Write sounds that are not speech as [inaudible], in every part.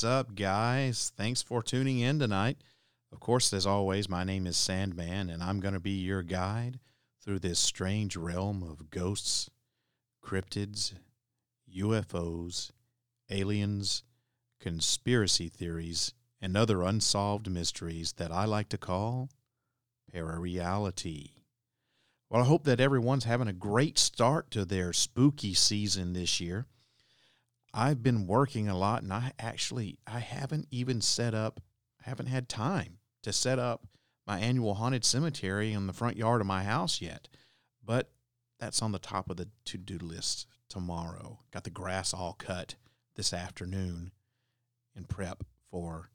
What's up, guys? Thanks for tuning in tonight. Of course, as always, my name is Sandman, and I'm going to be your guide through this strange realm of ghosts, cryptids, UFOs, aliens, conspiracy theories, and other unsolved mysteries that I like to call parareality. Well, I hope that everyone's having a great start to their spooky season this year. I've been working a lot and I actually I haven't even set up I haven't had time to set up my annual haunted cemetery in the front yard of my house yet. But that's on the top of the to-do list tomorrow. Got the grass all cut this afternoon in prep for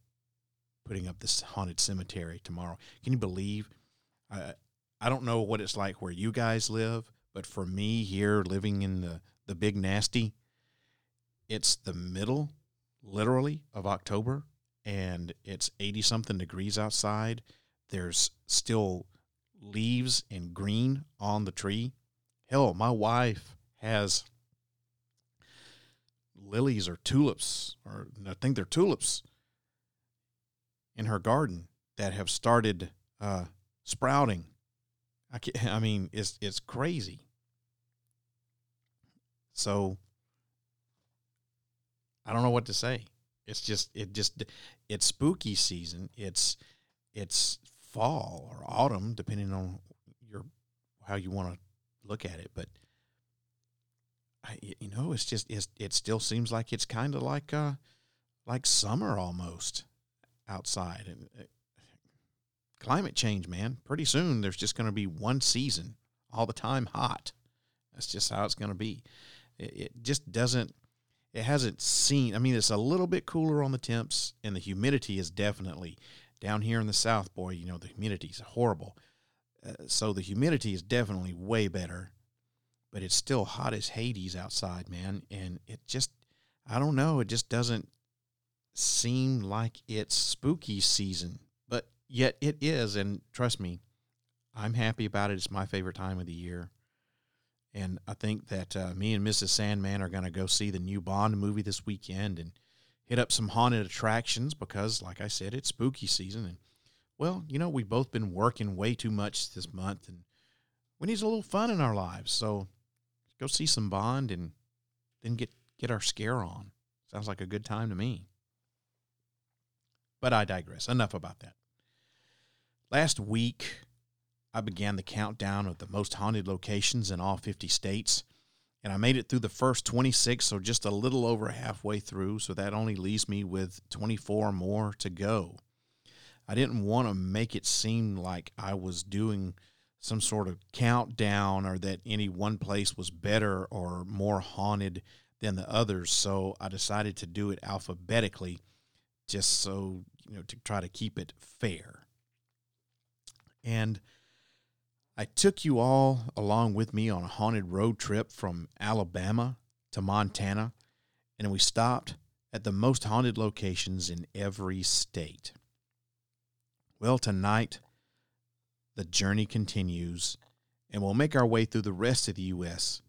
putting up this haunted cemetery tomorrow. Can you believe I I don't know what it's like where you guys live, but for me here living in the the big nasty, it's the middle literally of October and it's 80 something degrees outside. There's still leaves and green on the tree. Hell, my wife has lilies or tulips, or I think they're tulips in her garden that have started uh, sprouting. I, can't, [laughs] I mean, it's it's crazy. So I don't know what to say. It's just it just it's spooky season. It's it's fall or autumn, depending on your how you want to look at it. But I, you know, it's just it's, it still seems like it's kind of like uh like summer almost outside and uh, climate change, man. Pretty soon there's just going to be one season all the time hot. That's just how it's going to be. It, it just doesn't it hasn't seen i mean it's a little bit cooler on the temps and the humidity is definitely down here in the south boy you know the humidity is horrible. Uh, so the humidity is definitely way better but it's still hot as hades outside man and it just i don't know it just doesn't seem like it's spooky season but yet it is and trust me i'm happy about it. It's my favorite time of the year and I think that uh, me and Mrs. Sandman are going to go see the new Bond movie this weekend and hit up some haunted attractions because, like I said, it's spooky season. And, well, you know, we've both been working way too much this month and we need a little fun in our lives. So go see some Bond and then get, get our scare on. Sounds like a good time to me. But I digress. Enough about that. Last week, I began the countdown of the most haunted locations in all 50 states. And I made it through the first 26, so just a little over halfway through. So that only leaves me with 24 more to go. I didn't want to make it seem like I was doing some sort of countdown or that any one place was better or more haunted than the others, so I decided to do it alphabetically, just so you know to try to keep it fair. And I took you all along with me on a haunted road trip from Alabama to Montana, and we stopped at the most haunted locations in every state. Well, tonight, the journey continues, and we'll make our way through the rest of the U.S.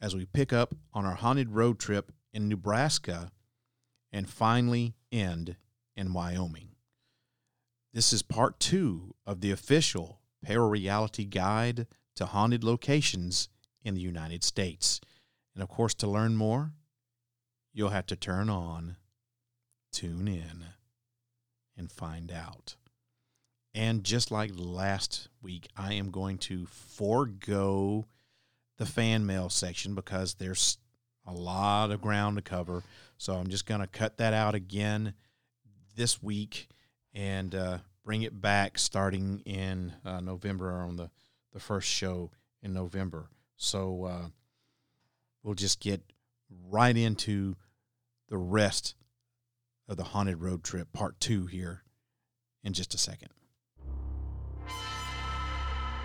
as we pick up on our haunted road trip in Nebraska and finally end in Wyoming. This is part two of the official Parareality Guide to Haunted Locations in the United States. And of course, to learn more, you'll have to turn on, tune in, and find out. And just like last week, I am going to forego the fan mail section because there's a lot of ground to cover. So I'm just going to cut that out again this week and uh, bring it back starting in uh, November on the, the first show in November. So uh, we'll just get right into the rest of the Haunted Road Trip, part two, here in just a second.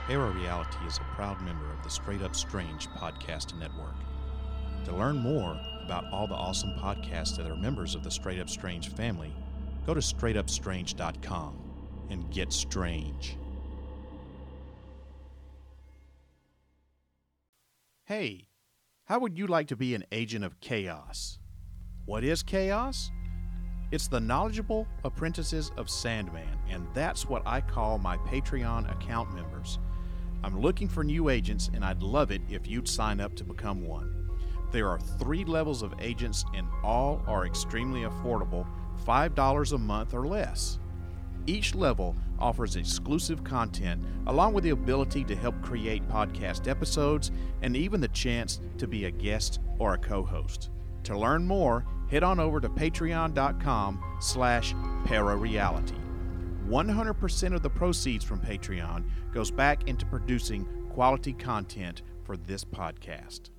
Parareality is a proud member of the Straight Up Strange podcast network. To learn more about all the awesome podcasts that are members of the Straight Up Strange family, go to straightupstrange.com and get strange. Hey, how would you like to be an agent of chaos? What is chaos? It's the knowledgeable apprentices of Sandman, and that's what I call my Patreon account members. I'm looking for new agents, and I'd love it if you'd sign up to become one. There are three levels of agents, and all are extremely affordable $5 a month or less. Each level offers exclusive content, along with the ability to help create podcast episodes and even the chance to be a guest or a co-host. To learn more, head on over to patreon.com slash parareality. 100% of the proceeds from Patreon goes back into producing quality content for this podcast.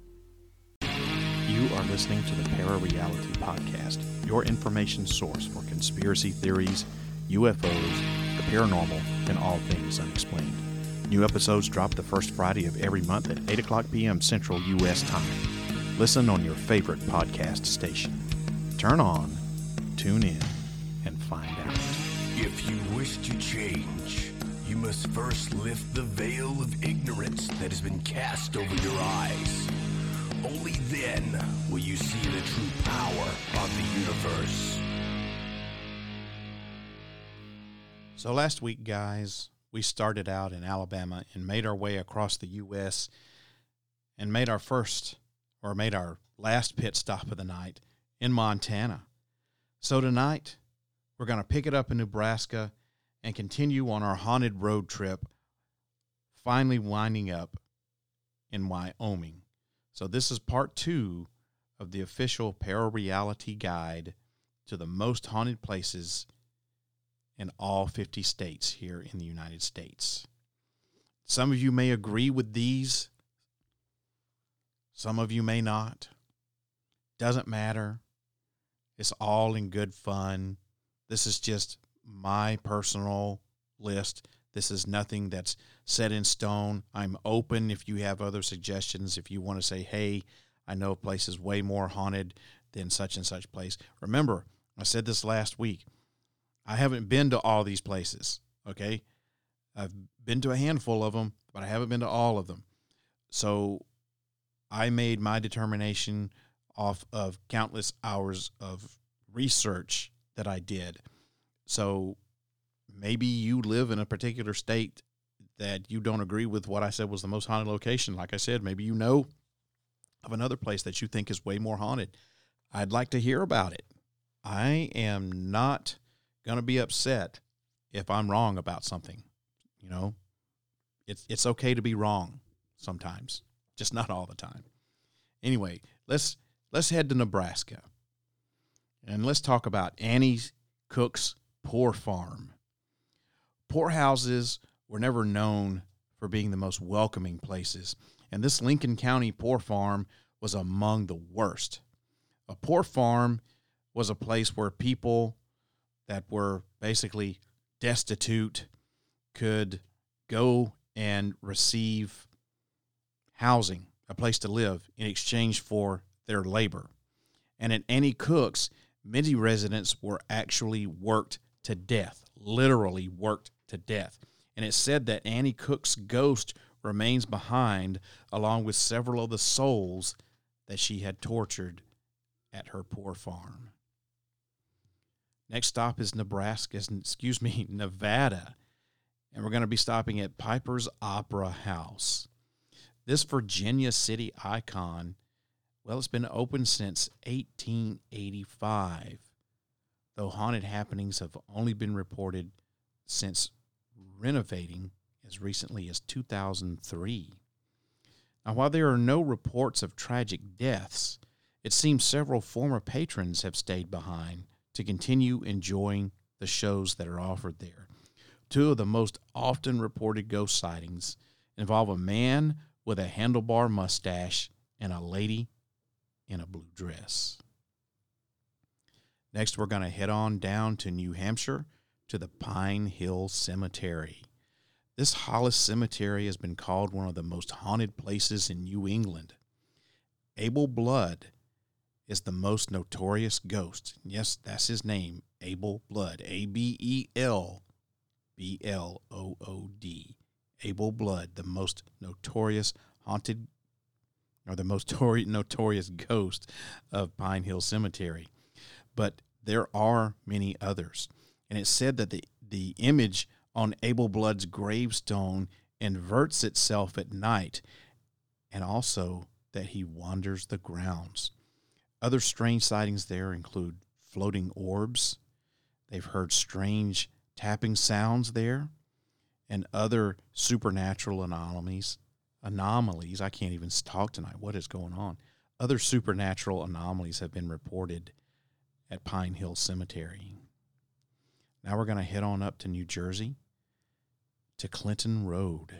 You are listening to the Parareality Podcast, your information source for conspiracy theories, UFOs, the paranormal, and all things unexplained. New episodes drop the first Friday of every month at 8 o'clock p.m. Central U.S. time. Listen on your favorite podcast station. Turn on, tune in, and find out. If you wish to change, you must first lift the veil of ignorance that has been cast over your eyes. Only then will you see the true power of the universe. So, last week, guys, we started out in Alabama and made our way across the U.S. and made our first or made our last pit stop of the night in Montana. So, tonight, we're going to pick it up in Nebraska and continue on our haunted road trip, finally winding up in Wyoming. So, this is part two of the official Parareality Guide to the most haunted places in all 50 states here in the United States. Some of you may agree with these, some of you may not. Doesn't matter. It's all in good fun. This is just my personal list. This is nothing that's set in stone. I'm open if you have other suggestions. If you want to say, hey, I know a place is way more haunted than such and such place. Remember, I said this last week. I haven't been to all these places. Okay. I've been to a handful of them, but I haven't been to all of them. So I made my determination off of countless hours of research that I did. So maybe you live in a particular state that you don't agree with what I said was the most haunted location. Like I said, maybe you know of another place that you think is way more haunted. I'd like to hear about it. I am not going to be upset if I'm wrong about something. You know, it's it's okay to be wrong sometimes, just not all the time. Anyway, let's let's head to Nebraska. And let's talk about Annie Cook's Poor Farm. Poor houses were never known for being the most welcoming places, and this Lincoln County poor farm was among the worst. A poor farm was a place where people that were basically destitute could go and receive housing, a place to live in exchange for their labor. And at Annie Cook's, many residents were actually worked to death, literally worked to death. And it said that Annie Cook's ghost remains behind, along with several of the souls that she had tortured at her poor farm. Next stop is Nebraska, excuse me, [laughs] Nevada. And we're going to be stopping at Piper's Opera House. This Virginia city icon, well, it's been open since 1885, though haunted happenings have only been reported since renovating as recently as 2003. Now, while there are no reports of tragic deaths, it seems several former patrons have stayed behind to continue enjoying the shows that are offered there. Two of the most often reported ghost sightings involve a man with a handlebar mustache and a lady in a blue dress. Next, we're going to head on down to New Hampshire to the Pine Hill Cemetery. This Hollis Cemetery has been called one of the most haunted places in New England. Abel Blood is the most notorious ghost. Yes, that's his name, Abel Blood. A B E L B L O O D. Abel Blood, the most notorious haunted or the most [laughs] notorious ghost of Pine Hill Cemetery. But there are many others. And it's said that the, the image on Abel Blood's gravestone inverts itself at night, and also that he wanders the grounds. Other strange sightings there include floating orbs. They've heard strange tapping sounds there, and other supernatural anomalies. Anomalies. I can't even talk tonight. What is going on? Other supernatural anomalies have been reported at Pine Hill Cemetery. Now we're going to head on up to New Jersey to Clinton Road.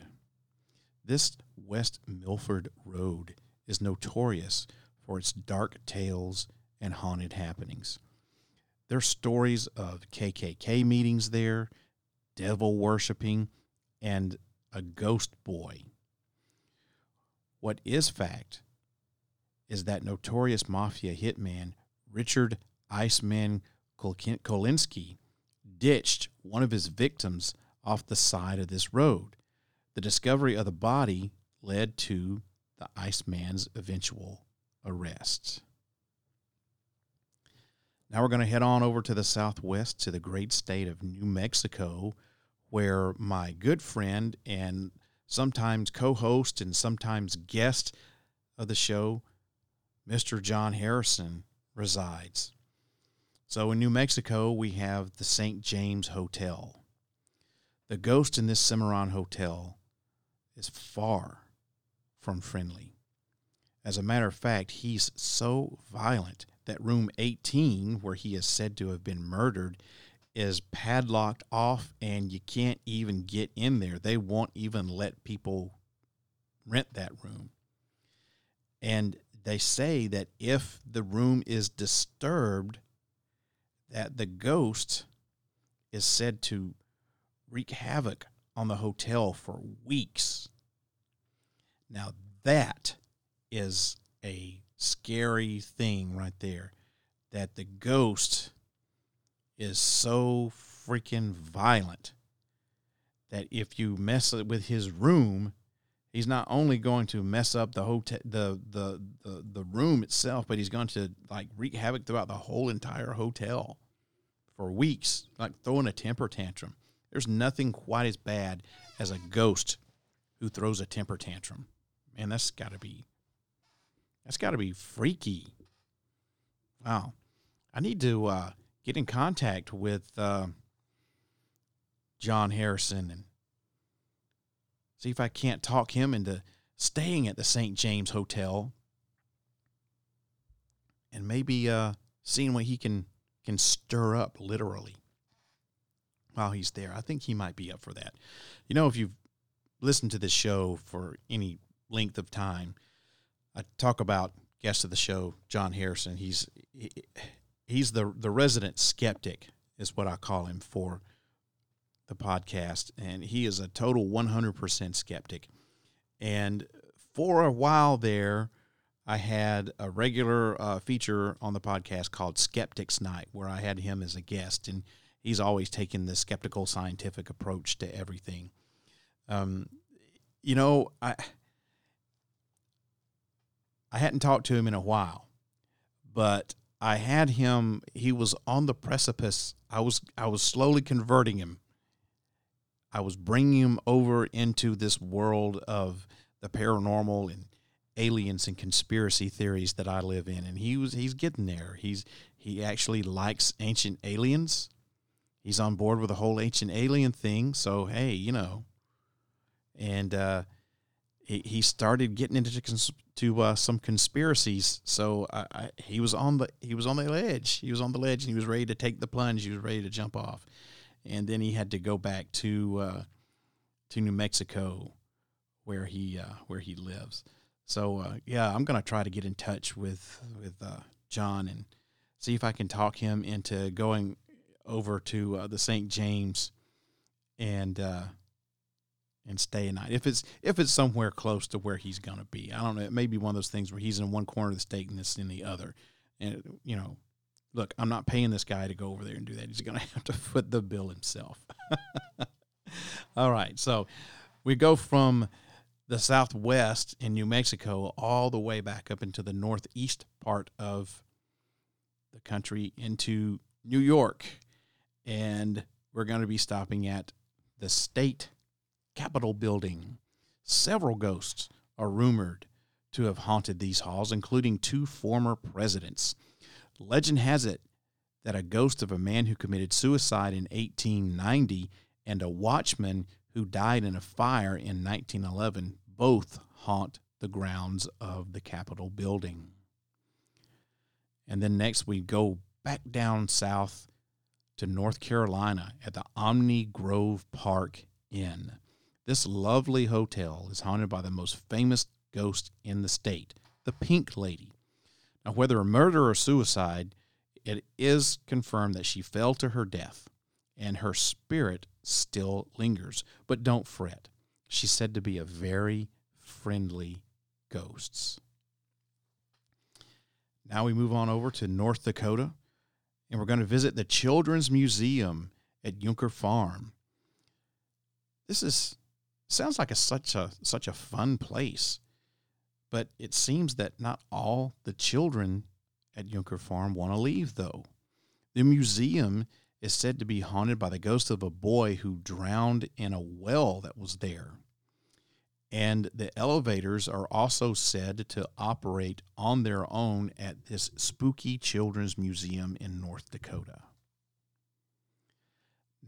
This West Milford Road is notorious for its dark tales and haunted happenings. There's stories of KKK meetings there, devil worshiping, and a ghost boy. What is fact is that notorious mafia hitman Richard Iceman Kuklinski ditched one of his victims off the side of this road. The discovery of the body led to the Iceman's eventual arrest. Now we're going to head on over to the southwest to the great state of New Mexico, where my good friend and sometimes co host and sometimes guest of the show, Mr. John Harrison, resides. So in New Mexico, we have the St. James Hotel. The ghost in this Cimarron hotel is far from friendly. As a matter of fact, he's so violent that room 18, where he is said to have been murdered, is padlocked off and you can't even get in there. They won't even let people rent that room. And they say that if the room is disturbed, that the ghost is said to wreak havoc on the hotel for weeks. Now, that is a scary thing right there. That the ghost is so freaking violent that if you mess with his room, he's not only going to mess up the hotel the, the the the room itself but he's going to like wreak havoc throughout the whole entire hotel for weeks like throwing a temper tantrum there's nothing quite as bad as a ghost who throws a temper tantrum. Man, that's got to be that's got to be freaky. Wow. I need to uh, get in contact with uh, John Harrison and see if I can't talk him into staying at the St. James Hotel and maybe uh, seeing what he can can stir up literally while he's there. I think he might be up for that. You know, if you've listened to this show for any length of time, I talk about guest of the show, John Harrison. He's he, he's the the resident skeptic, is what I call him for the podcast, and he is a total one hundred percent skeptic. And for a while there, I had a regular uh, feature on the podcast called Skeptics Night, where I had him as a guest, and he's always taken the skeptical scientific approach to everything. Um, you know, I I hadn't talked to him in a while, but I had him. He was on the precipice. I was I was slowly converting him. I was bringing him over into this world of the paranormal and aliens and conspiracy theories that I live in, and he was he's getting there. He's he actually likes ancient aliens. He's on board with the whole ancient alien thing. So hey, you know, and uh, he he started getting into cons- to uh, some conspiracies. So I, I, he was on the he was on the ledge. He was on the ledge, and he was ready to take the plunge. He was ready to jump off, and then he had to go back to uh, to New Mexico, where he uh, where he lives. So uh, yeah, I'm gonna try to get in touch with with uh, John and see if I can talk him into going over to uh, the St. James and and stay a night if it's if it's somewhere close to where he's gonna be. I don't know. It may be one of those things where he's in one corner of the state and this in the other. And you know, look, I'm not paying this guy to go over there and do that. He's gonna [laughs] have to foot the bill himself. [laughs] All right, so we go from the southwest in New Mexico all the way back up into the northeast part of the country into New York. And we're going to be stopping at the state capitol building. Several ghosts are rumored to have haunted these halls, including two former presidents. Legend has it that a ghost of a man who committed suicide in 1890 and a watchman who died in a fire in 1911 both haunt the grounds of the Capitol building. And then next we go back down south to North Carolina at the Omni Grove Park Inn. This lovely hotel is haunted by the most famous ghost in the state, the Pink Lady. Now, whether a murder or suicide, it is confirmed that she fell to her death and her spirit still lingers. But don't fret. She's said to be a very friendly ghost. Now we move on over to North Dakota, and we're going to visit the Children's Museum at Yunker Farm. This is sounds like a such a such a fun place, but it seems that not all the children at Junker Farm want to leave though. The museum is said to be haunted by the ghost of a boy who drowned in a well that was there. And the elevators are also said to operate on their own at this spooky children's museum in North Dakota.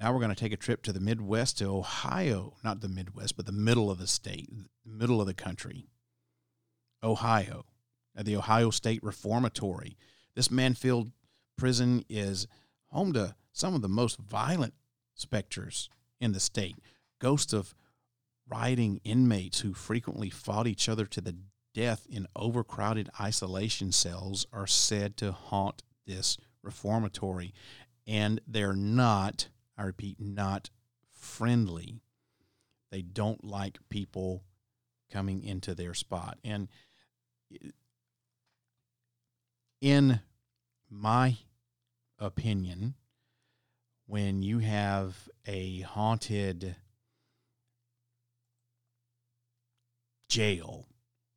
Now we're going to take a trip to the Midwest to Ohio, not the Midwest, but the middle of the state, middle of the country. Ohio, at the Ohio State Reformatory. This Mansfield prison is home to some of the most violent specters in the state. Ghosts of rioting inmates who frequently fought each other to the death in overcrowded isolation cells are said to haunt this reformatory. And they're not, I repeat, not friendly. They don't like people coming into their spot. And in my opinion, when you have a haunted jail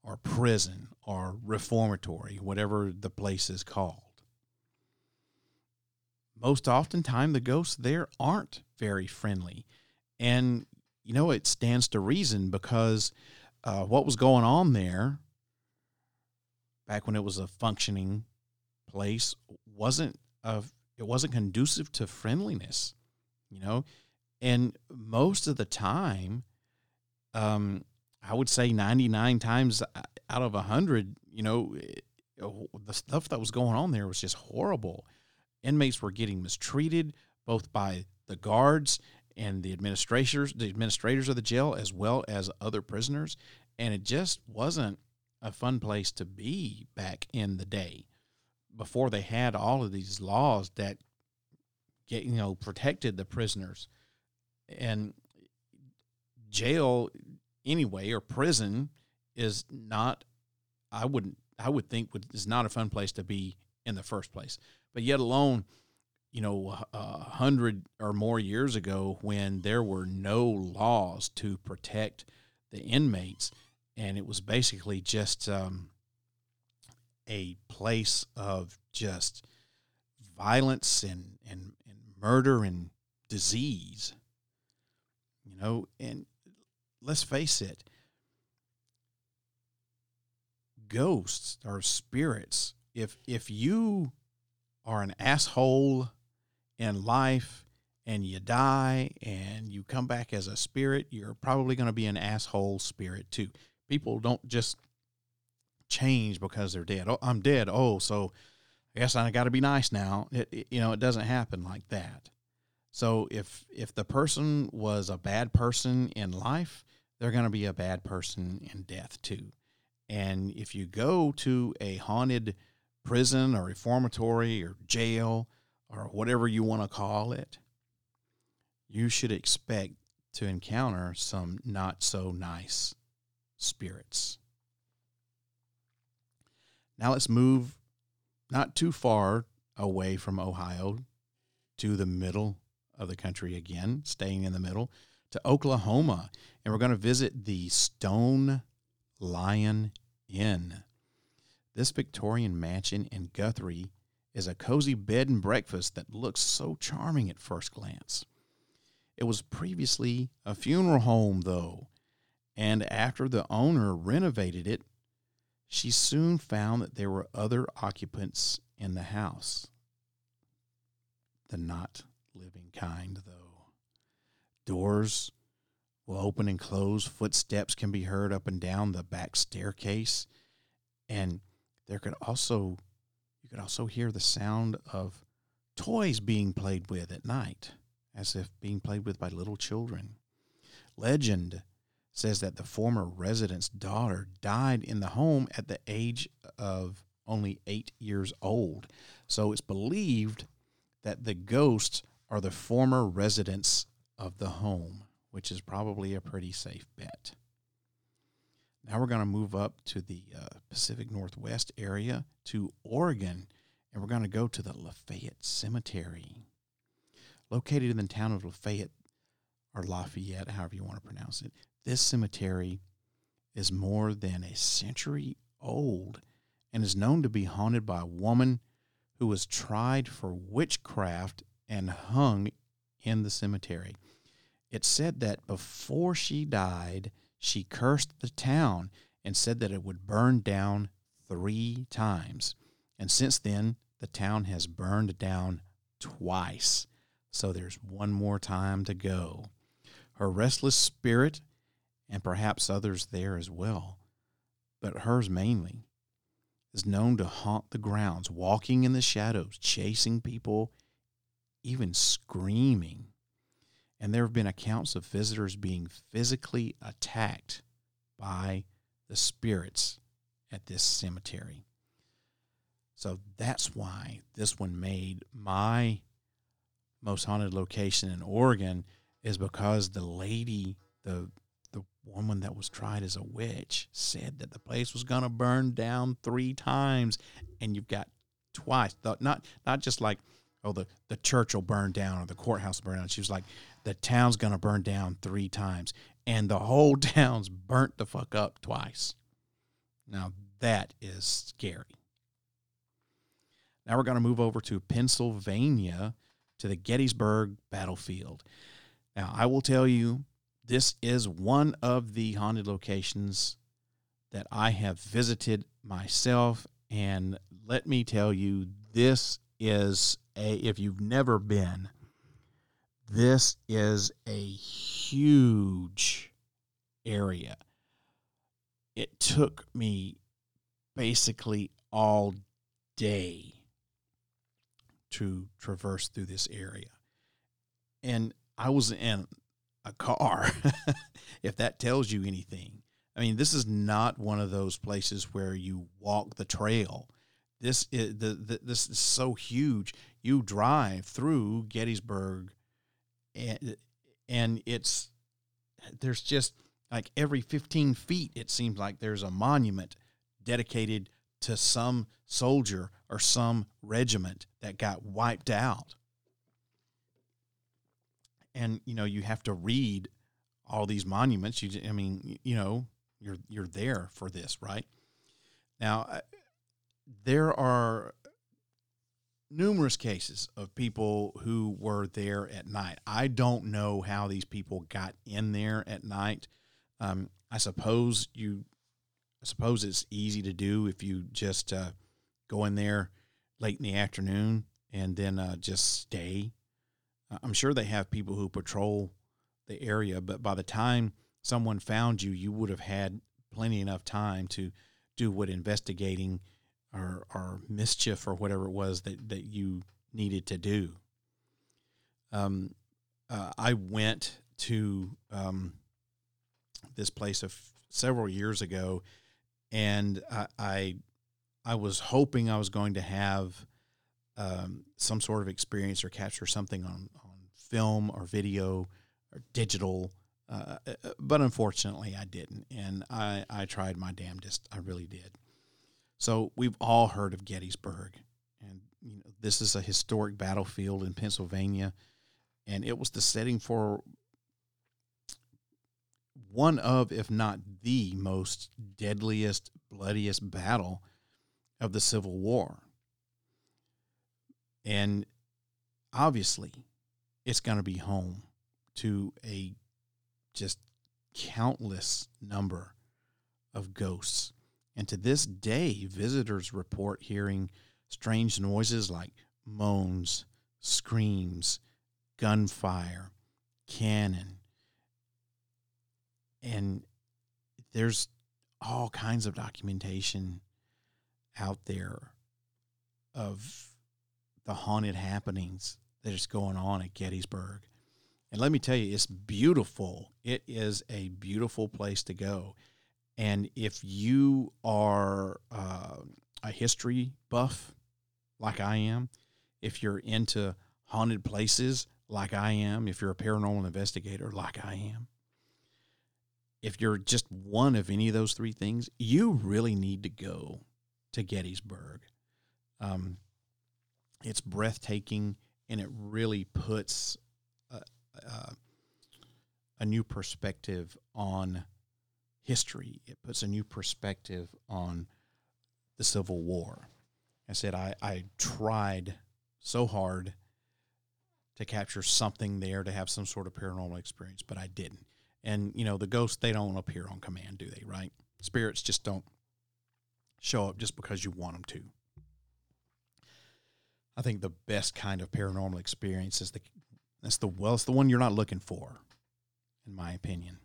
or prison or reformatory, whatever the place is called. Most oftentimes, the ghosts there aren't very friendly. And, you know, it stands to reason because uh, what was going on there back when it was a functioning place wasn't a, it wasn't conducive to friendliness, you know, and most of the time, um, I would say 99 times out of 100, you know, the stuff that was going on there was just horrible. Inmates were getting mistreated both by the guards and the administrators, the administrators of the jail, as well as other prisoners, and it just wasn't a fun place to be back in the day before they had all of these laws that get you know protected the prisoners. And jail anyway or prison is not i wouldn't i would think would is not a fun place to be in the first place but yet alone you know a hundred or more years ago when there were no laws to protect the inmates and it was basically just um, a place of just violence and, and, and murder and disease. You know, and let's face it, ghosts or spirits, if if you are an asshole in life and you die and you come back as a spirit, you're probably going to be an asshole spirit too. People don't just change because they're dead. Oh, I'm dead. Oh, so I guess I got to be nice now. It, it, you know, it doesn't happen like that. So if if the person was a bad person in life, they're going to be a bad person in death too. And if you go to a haunted prison or reformatory or jail or whatever you want to call it, you should expect to encounter some not so nice spirits. Now let's move not too far away from Ohio to the middle of the country again, staying in the middle, to Oklahoma. And we're going to visit the Stone Lion Inn. This Victorian mansion in Guthrie is a cozy bed and breakfast that looks so charming at first glance. It was previously a funeral home, though, and after the owner renovated it, she soon found that there were other occupants in the house. The not living kind, though. Doors will open and close, footsteps can be heard up and down the back staircase, and there could also you could also hear the sound of toys being played with at night, as if being played with by little children. Legend says that the former resident's daughter died in the home at the age of only eight years old. So it's believed that the ghosts are the former residents of the home, which is probably a pretty safe bet. Now we're going to move up to the uh, Pacific Northwest area to Oregon, and we're going to go to the Lafayette Cemetery. Located in the town of Lafayette, or Lafayette, however you want to pronounce it, this cemetery is more than a century old and is known to be haunted by a woman who was tried for witchcraft and hung in the cemetery. It's said that before she died, she cursed the town and said that it would burn down three times. And since then, the town has burned down twice. So there's one more time to go. Her restless spirit and perhaps others there as well, but hers mainly, is known to haunt the grounds, walking in the shadows, chasing people, even screaming. And there have been accounts of visitors being physically attacked by the spirits at this cemetery. So that's why this one made my most haunted location in Oregon is because the lady, the the woman that was tried as a witch said that the place was going to burn down three times and you've got twice not not just like oh the the church will burn down or the courthouse will burn down. She was like the town's to burn down three times. And the whole [laughs] town's burnt the fuck up twice. Now that is scary. Now we're to move over to pennsylvania to the gettysburg battlefield. Now i will tell you this is one of the haunted locations that I have visited myself. And let me tell you, this is a, if you've never been, this is a huge area. It took me basically all day to traverse through this area. And I was in a car, [laughs] if that tells you anything. I mean, this is not one of those places where you walk the trail. This is the, the this is so huge. You drive through Gettysburg, and and it's there's just like every 15 feet it seems like there's a monument dedicated to some soldier or some regiment that got wiped out. And you know you have to read all these monuments. You i mean you know you're you're there for this right? Now there are numerous cases of people who were there at night. I don't know how these people got in there at night. Um, i suppose you i suppose it's easy to do if you just uh, go in there late in the afternoon and then uh, just stay. I'm sure they have people who patrol the area, but by the time someone found you, you would have had plenty enough time to do what investigating or, or mischief or whatever it was that, that you needed to do. Um, uh, I went to um, this place of several years ago, and I, I, I was hoping I was going to have um, some sort of experience or capture something on, on film or video or digital. Uh, uh, but unfortunately, I didn't, and I, I tried my damnedest. I really did. So we've all heard of Gettysburg, and you know this is a historic battlefield in Pennsylvania, and it was the setting for one of, if not the most deadliest, bloodiest battle of the Civil War. And obviously, it's going to be home to a just countless number of ghosts. And to this day, visitors report hearing strange noises like moans, screams, gunfire, cannon. And there's all kinds of documentation out there of the haunted happenings that is going on at Gettysburg. And let me tell you, it's beautiful. It is a beautiful place to go. And if you are uh, a history buff like I am, if you're into haunted places like I am, if you're a paranormal investigator like I am, if you're just one of any of those three things, you really need to go to Gettysburg. Um, it's breathtaking and it really puts a, a, a new perspective on history. It puts a new perspective on the Civil War. I said I, I tried so hard to capture something there to have some sort of paranormal experience, but I didn't. And you know, the ghosts they don't appear on command, do they? Right? Spirits just don't show up just because you want them to. I think the best kind of paranormal experience is the that's the well, it's the one you're not looking for, in my opinion.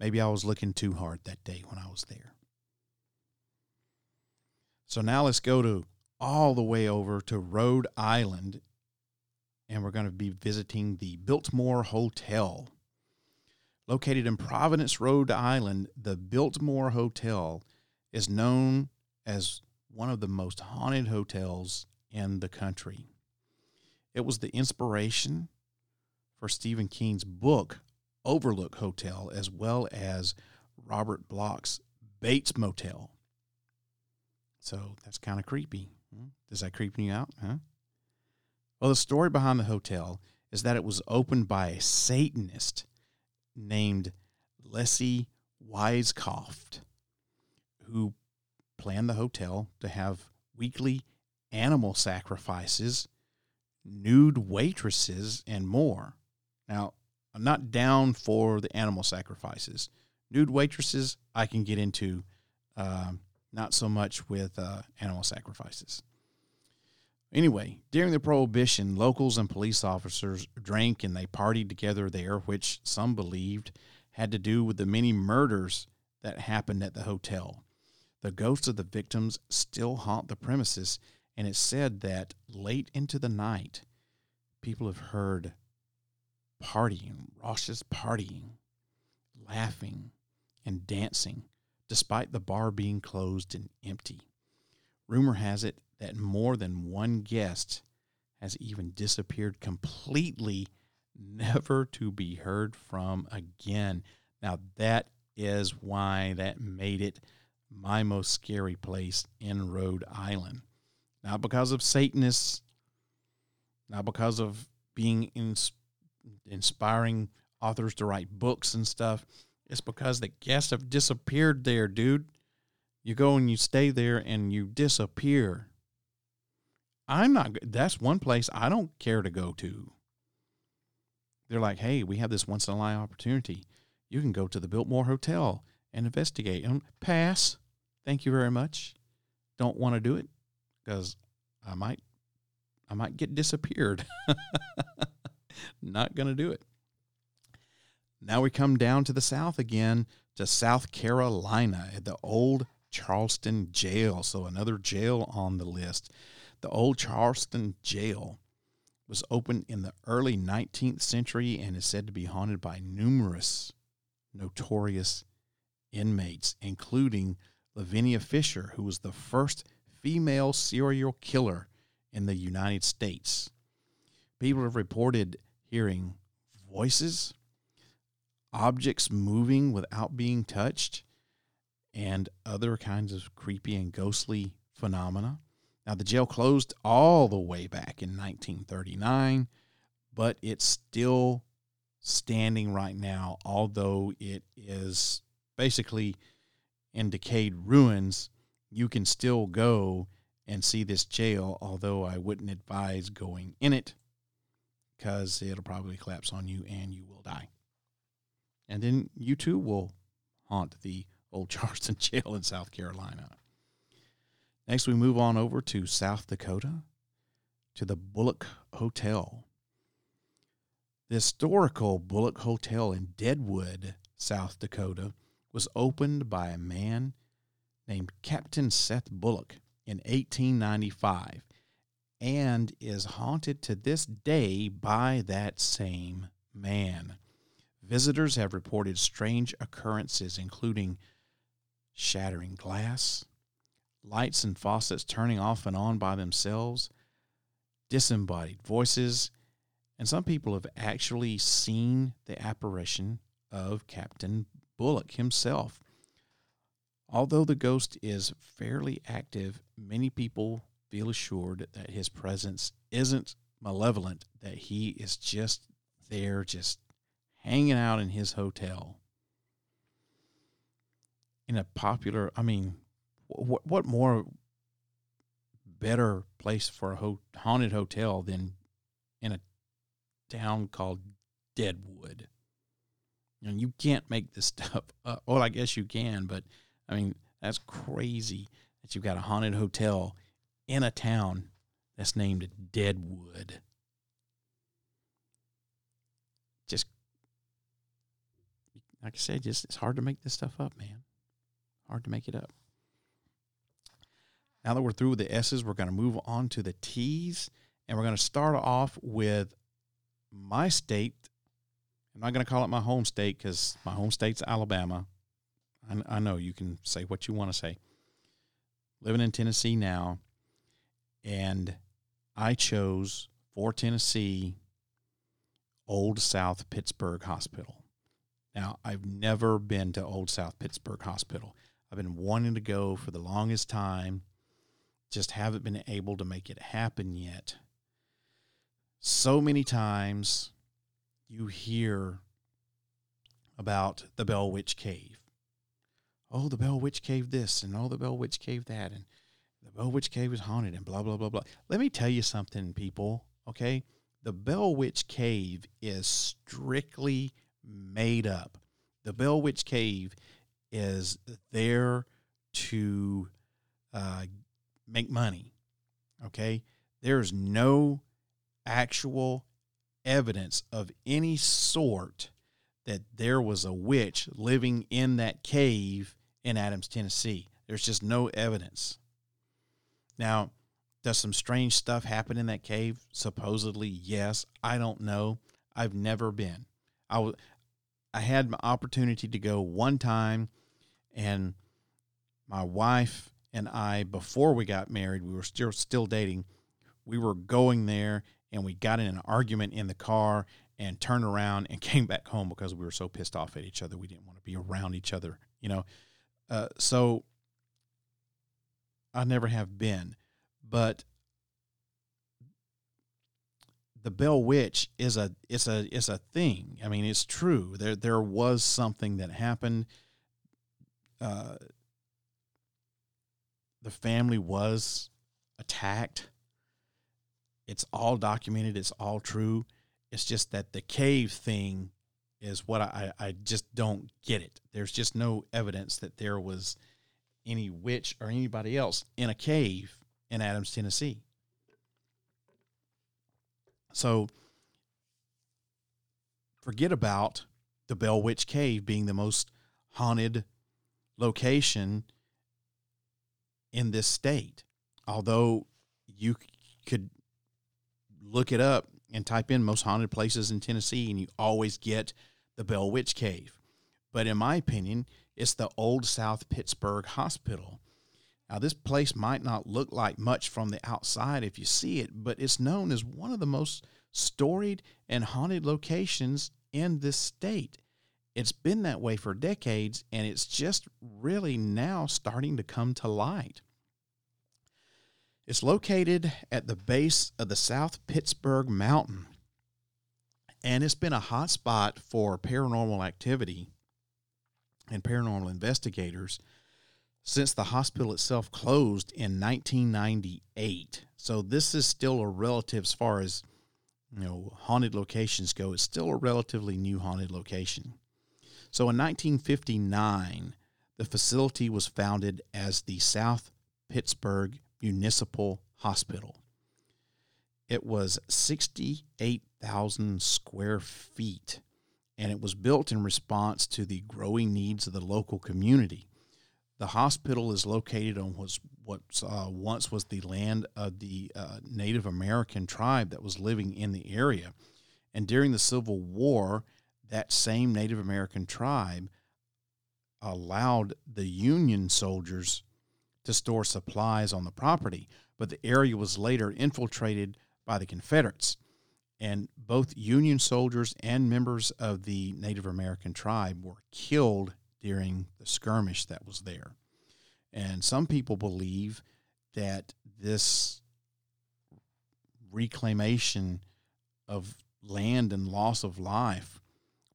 Maybe I was looking too hard that day when I was there. So now let's go to all the way over to Rhode Island, and we're going to be visiting the Biltmore Hotel. Located in Providence, Rhode Island, the Biltmore Hotel is known as one of the most haunted hotels in the country. It was the inspiration for Stephen King's book, Overlook Hotel, as well as Robert Bloch's Bates Motel. So that's kind of creepy. Hmm? Does that creep you out? Huh? Well, the story behind the hotel is that it was opened by a Satanist named Leslie Weiskopf, who planned the hotel to have weekly animal sacrifices, nude waitresses, and more. Now, I'm not down for the animal sacrifices. Nude waitresses, I can get into, uh, not so much with uh, animal sacrifices. Anyway, during the Prohibition, locals and police officers drank and they partied together there, which some believed had to do with the many murders that happened at the hotel. The ghosts of the victims still haunt the premises, and it's said that late into the night, people have heard partying, raucous partying, laughing, and dancing, despite the bar being closed and empty. Rumor has it that more than one guest has even disappeared completely, [laughs] never to be heard from again. Now, that is why that made it my most scary place in Rhode Island. Not because of Satanists, not because of being ins- inspiring authors to write books and stuff. It's because the guests have disappeared there, dude. You go and you stay there and you disappear. I'm not, that's one place I don't care to go to. They're like, hey, we have this once in a lifetime opportunity. You can go to the Biltmore Hotel and investigate. And pass. Thank you very much. Don't want to do it because I might, I might get disappeared. [laughs] not going to do it. Now we come down to the south again to South Carolina at the old Charleston jail. So another jail on the list. The old Charleston jail was opened in the early 19th century and is said to be haunted by numerous notorious inmates, including Lavinia Fisher, who was the first female serial killer in the United States. People have reported hearing voices, objects moving without being touched, and other kinds of creepy and ghostly phenomena. Now, the jail closed all the way back in 1939, but it's still standing right now, although it is basically in decayed ruins. You can still go and see this jail, although I wouldn't advise going in it because it'll probably collapse on you and you will die. And then you too will haunt the old [laughs] Charleston jail in South Carolina. Next, we move on over to South Dakota to the Bullock Hotel. The historical Bullock Hotel in Deadwood, South Dakota, was opened by a man named Captain Seth Bullock in 1895 and is haunted to this day by that same man. Visitors have reported strange occurrences, including shattering glass, lights and faucets turning off and on by themselves, disembodied voices, and some people have actually seen the apparition of Captain Bullock himself. Although the ghost is fairly active, many people feel assured that his presence isn't malevolent, that he is just there, just hanging out in his hotel. In a popular, I mean, what what more better place for a ho- haunted hotel than in a town called Deadwood? And you can't make this [laughs] stuff up. Well, I guess you can, but I mean, that's crazy that you've got a haunted hotel in a town that's named Deadwood. Just like I said, just it's hard to make this stuff up, man. Hard to make it up. Now that we're through with the S's, we're going to move on to the T's, and we're going to start off with my state. I'm not going to call it my home state because my home state's Alabama. I, I know you can say what you want to say. Living in Tennessee now, and I chose for Tennessee Old South Pittsburg Hospital. Now, I've never been to Old South Pittsburg Hospital. I've been wanting to go for the longest time, just haven't been able to make it happen yet. So many times you hear about the Bell Witch Cave. Oh, the Bell Witch Cave this, and oh, the Bell Witch Cave that, and the Bell Witch Cave is haunted, and blah, blah, blah, blah. Let me tell you something, people, okay? The Bell Witch Cave is strictly made up. The Bell Witch Cave is there to uh, make money. Okay, there's no actual evidence of any sort that there was a witch living in that cave in Adams, Tennessee. There's just no evidence. Now, does some strange stuff happen in that cave? Supposedly, yes. I don't know. I've never been. I was I had my opportunity to go one time, and my wife and I, before we got married, we were still still dating. We were going there, and we got in an argument in the car, and turned around and [laughs] came back home because we were so pissed off at each other. We didn't want to be around each other, you know. Uh, so I never have been, but the Bell Witch is a it's a it's a thing. I mean, it's true. There there was something that happened. Uh, the family was attacked. It's all documented. It's all true. It's just that the cave thing is what I, I just don't get it. There's just no evidence that there was any witch or anybody else in a cave in Adams, Tennessee. So forget about the Bell Witch Cave being the most haunted location in this state. Although you could look it up and type in most haunted places in Tennessee and you always get the Bell Witch Cave. But in my opinion, it's the Old South Pittsburg Hospital. Now, this place might not look like much from the outside if you see it, but it's known as one of the most storied and haunted locations in this state. It's been that way for decades, and it's just really now starting to come to light. It's located at the base of the South Pittsburg Mountain, and it's been a hot spot for paranormal activity and paranormal investigators since the hospital itself closed in 1998. So this is still a relative as far as you know haunted locations go. It's still a relatively new haunted location. So in 1959, the facility was founded as the South Pittsburg Municipal Hospital. It was 68,000 square feet and it was built in response to the growing needs of the local community. The hospital is located on what's, what uh, once was the land of the uh, Native American tribe that was living in the area. And during the Civil War, that same Native American tribe allowed the Union soldiers to store supplies on the property, but the area was later infiltrated by the Confederates and both Union soldiers and members of the Native American tribe were killed during the skirmish that was there. And some people believe that this reclamation of land and loss of life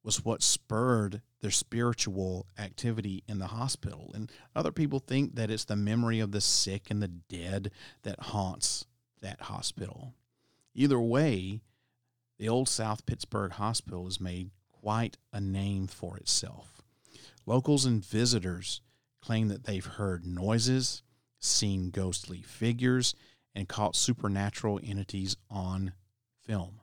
was what spurred their spiritual activity in the hospital. And other people think that it's the memory of the sick and the dead that haunts that hospital. Either way, the Old South Pittsburg Hospital has made quite a name for itself. Locals and visitors claim that they've heard noises, seen ghostly figures, and caught supernatural entities on film.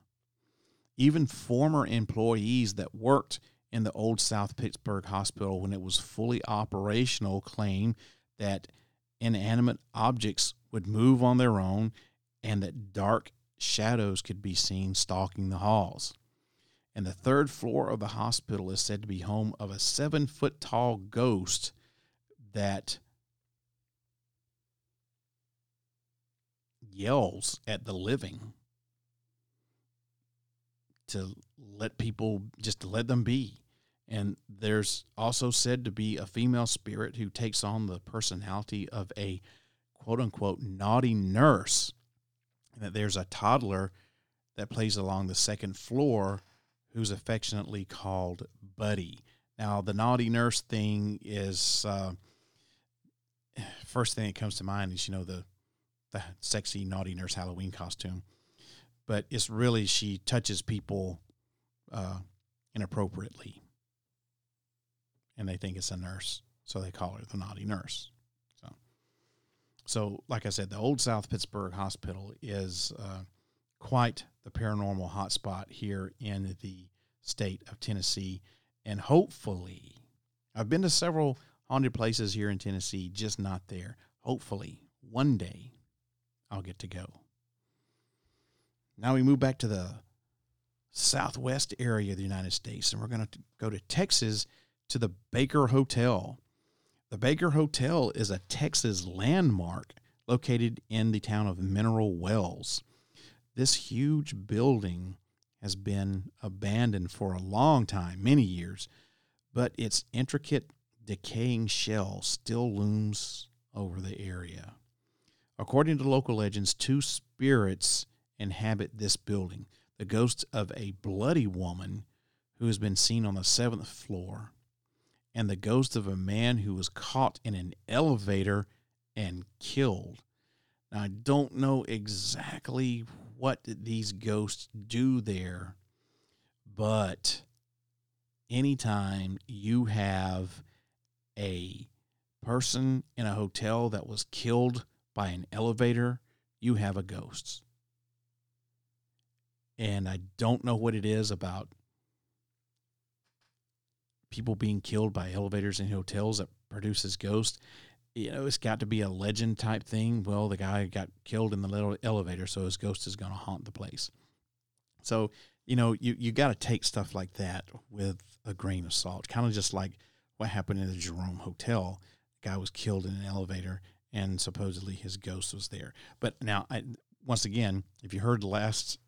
Even former employees that worked in the Old South Pittsburg Hospital when it was fully operational claim that inanimate objects would move on their own and that dark shadows could be seen stalking the halls. And the third floor of the hospital is said to be home of a seven foot tall ghost that yells at the living to let people just to let them be. And there's also said to be a female spirit who takes on the personality of a quote unquote naughty nurse that there's a toddler that plays along the second floor who's affectionately called Buddy. Now, the naughty nurse thing is uh, first thing that comes to mind is you know the the sexy naughty nurse Halloween costume, but it's really she touches people uh, inappropriately, and they think it's a nurse, so they call her the naughty nurse. So, like I said, the Old South Pittsburg Hospital is uh, quite the paranormal hotspot here in the state of Tennessee. And hopefully, I've been to several haunted places here in Tennessee, just not there. Hopefully, one day I'll get to go. Now we move back to the southwest area of the United States, and we're going to go to Texas to the Baker Hotel. The Baker Hotel is a Texas landmark located in the town of Mineral Wells. This huge building has been abandoned for a long time, many years, but its intricate, decaying shell still looms over the area. According to local legends, two spirits inhabit this building the ghost of a bloody woman who has been seen on the seventh floor, and the ghost of a man who was caught in an elevator and killed. Now, I don't know exactly what these ghosts do there, but anytime you have a person in a hotel that was killed by an elevator, you have a ghost. And I don't know what it is about people being killed by elevators in hotels that produces ghosts. You know, it's got to be a legend type thing. Well, the guy got killed in the little elevator, so his ghost is going to haunt the place. So, you know, you, you got to take stuff like that with a grain of salt. Kind of just like what happened in the Jerome Hotel. The guy was killed in an elevator, and supposedly his ghost was there. But now, I, once again, if you heard last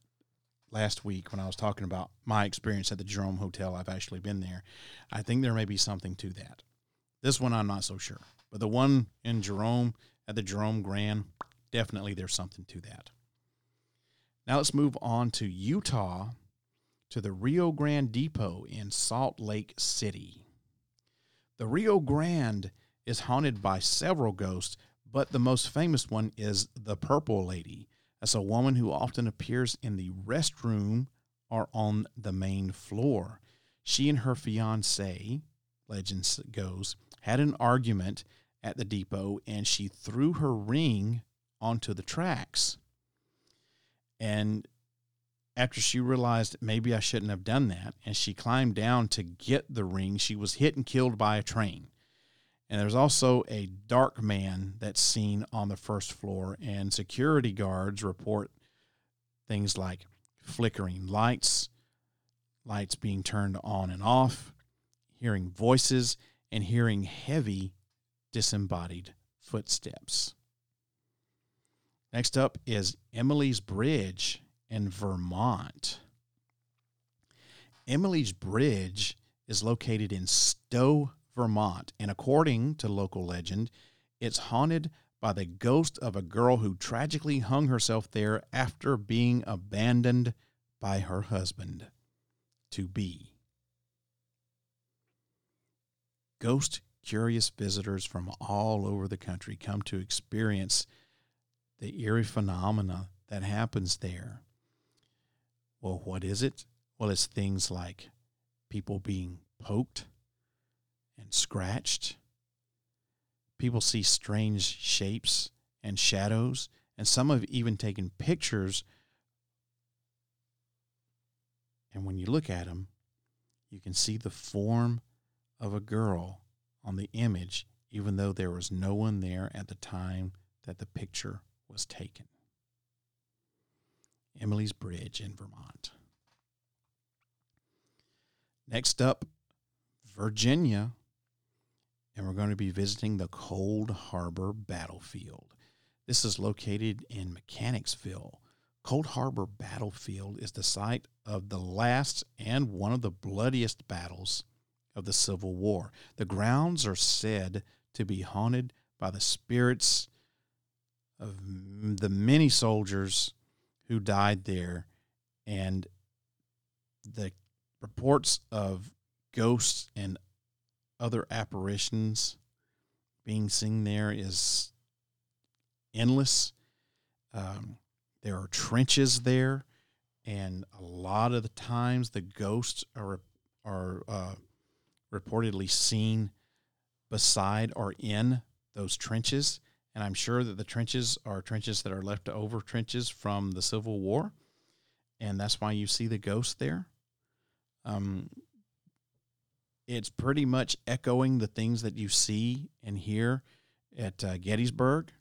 last week when I was talking about my experience at the Jerome Hotel, I've actually been there. I think there may be something to that. This one, I'm not so sure. But the one in Jerome, at the Jerome Grand, definitely there's something to that. Now let's move on to Utah to the Rio Grande Depot in Salt Lake City. The Rio Grande is haunted by several ghosts, but the most famous one is the Purple Lady. That's a woman who often appears in the restroom or on the main floor. She and her fiance, legend goes, had an argument at the depot and she threw her ring onto the tracks. And after she realized maybe I shouldn't have done that, and she climbed down to get the ring, she was hit and killed by a train. And there's also a dark man that's seen on the first floor, and security guards report things like flickering lights, lights being turned on and off, hearing voices, and hearing heavy disembodied footsteps. Next up is Emily's Bridge in Vermont. Emily's Bridge is located in Stowe, Vermont, and according to local legend, it's haunted by the ghost of a girl who tragically hung herself there after being abandoned by her husband to be. Ghost curious visitors from all over the country come to experience the eerie phenomena that happens there. Well, what is it? Well, it's things like people being poked and scratched. People see strange shapes and shadows, and some have even taken pictures. And when you look at them, you can see the form of a girl on the image, even though there was no one there at the time that the picture was taken. Emily's Bridge in Vermont. Next up, Virginia, and we're going to be visiting the Cold Harbor Battlefield. This is located in Mechanicsville. Cold Harbor Battlefield is the site of the last and one of the bloodiest battles of the Civil War. The grounds are said to be haunted by the spirits of the many soldiers who died there, and the reports of ghosts and other apparitions being seen there is endless. Um, there are trenches there, and a lot of the times the ghosts are are uh, reportedly seen beside or in those trenches. And I'm sure that the trenches are trenches that are left over trenches from the Civil War. And that's why you see the ghost there. Um, it's pretty much echoing the things that you see and hear at uh, Gettysburg.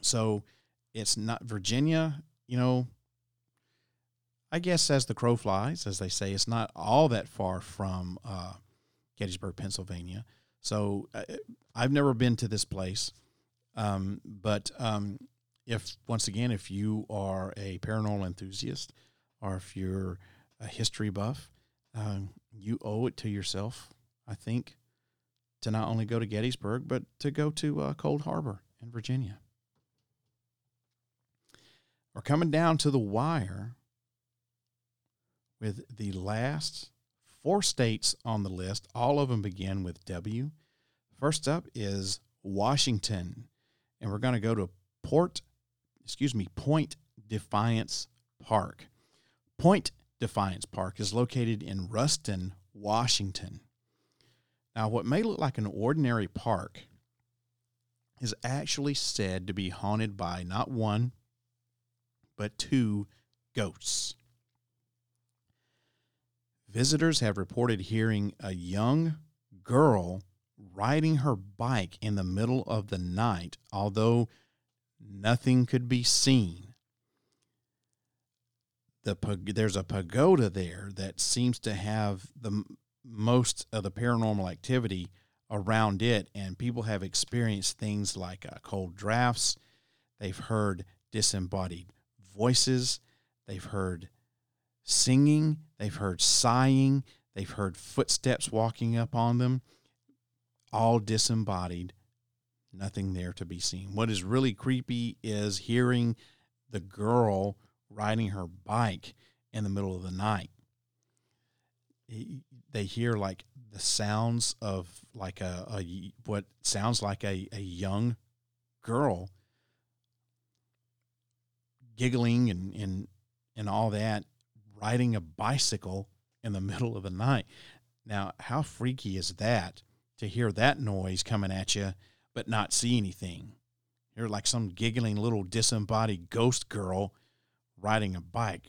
So it's not Virginia, you know. I guess as the crow flies, as they say, it's not all that far from uh, Gettysburg, Pennsylvania. So uh, I've never been to this place, um, but um, if once again, if you are a paranormal enthusiast or if you're a history buff, um, you owe it to yourself, I think, to not only go to Gettysburg but to go to uh, Cold Harbor in Virginia. We're coming down to the wire with the last four states on the list. All of them begin with W. First up is Washington, and we're going to go to Port, excuse me, Point Defiance Park. Point Defiance Park is located in Ruston, Washington. Now, what may look like an ordinary park is actually said to be haunted by not one, but two ghosts. Visitors have reported hearing a young girl riding her bike in the middle of the night, although nothing could be seen. The, there's a pagoda there that seems to have the most of the paranormal activity around it, and people have experienced things like uh, cold drafts. They've heard disembodied voices. They've heard singing. They've heard sighing. They've heard footsteps walking up on them, all disembodied, nothing there to be seen. What is really creepy is hearing the girl riding her bike in the middle of the night. They hear like the sounds of like a, a what sounds like a, a young girl giggling and, and and all that riding a bicycle in the [laughs] middle of the night. Now, how freaky is that to hear that noise coming at you but not see anything? You're like some giggling little disembodied ghost girl riding a bike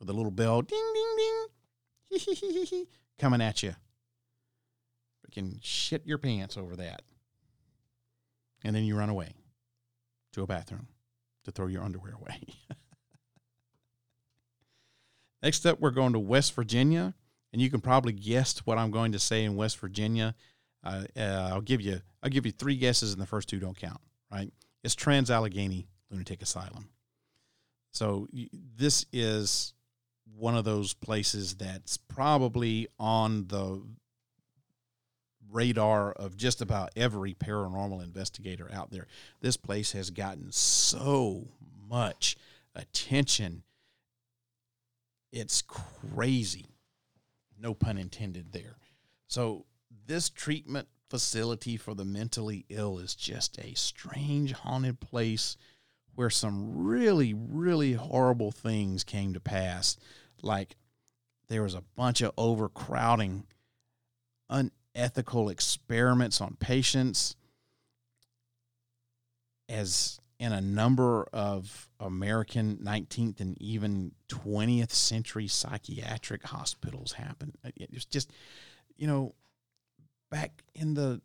with a little bell ding ding ding [laughs] coming at you. can shit your pants over that. And then you run away to a bathroom to throw your underwear away. [laughs] Next up, we're going to West Virginia, and you can probably guess what I'm going to say in West Virginia. Uh, uh, I'll give you I'll give you three guesses, and the first two don't count. Right? It's Trans Allegheny Lunatic Asylum. So this is one of those places that's probably on the radar of just about every paranormal investigator out there. This place has gotten so much attention it's crazy. No pun intended there. So, this treatment facility for the mentally ill is just a strange, haunted place where some really, really horrible things came to pass. Like there was a bunch of overcrowding, unethical experiments on patients. As in a number of American 19th and even 20th century psychiatric hospitals happen. It's just, you know, back in the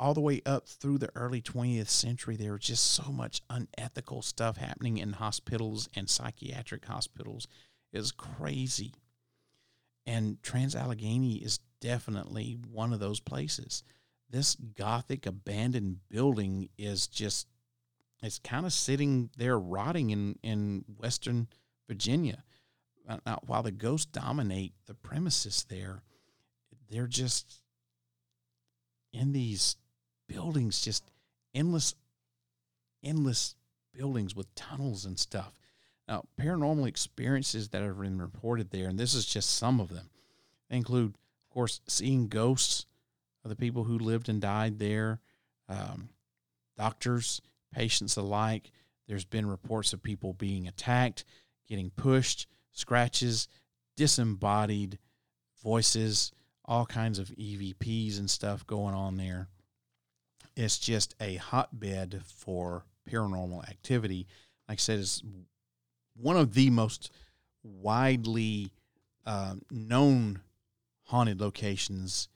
all the way up through the early 20th century, there was just so much unethical stuff happening in hospitals and psychiatric hospitals. Is crazy. And Trans Allegheny is definitely one of those places. This gothic abandoned building is just it's kind of sitting there rotting in, in Western Virginia. While the ghosts dominate the premises there, they're just in these buildings, just endless, endless buildings with tunnels and stuff. Now, paranormal experiences that have been reported there, and this is just some of them, they include, of course, seeing ghosts of the people who lived and died there, um, doctors patients alike. There's been reports of people being attacked, getting pushed, scratches, disembodied voices, all kinds of EVPs and stuff going on there. It's just a hotbed for paranormal activity. Like I said, it's one of the most widely uh, known haunted locations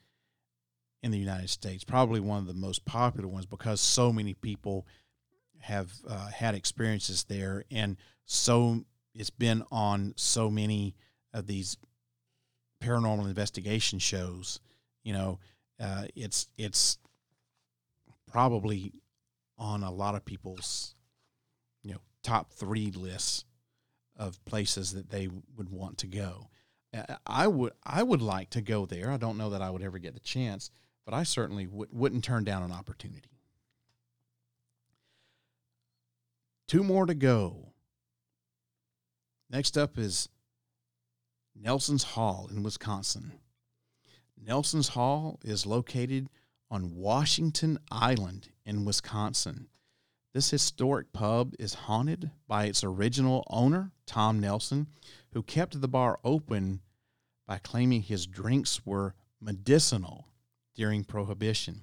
in the United States. Probably one of the most popular ones because so many people have uh, had experiences there, and so it's been on so many of these paranormal investigation shows. You know, uh, it's it's probably on a lot of people's you know top three lists of places that they would want to go. I would I would like to go there. I don't know that I would ever get the chance, but I certainly w- wouldn't turn down an opportunity. Two more to go. Next up is Nelsen's Hall in Wisconsin. Nelsen's Hall is located on Washington Island in Wisconsin. This historic pub is haunted by its original owner, Tom Nelsen, who kept the bar open by claiming his drinks were medicinal during Prohibition.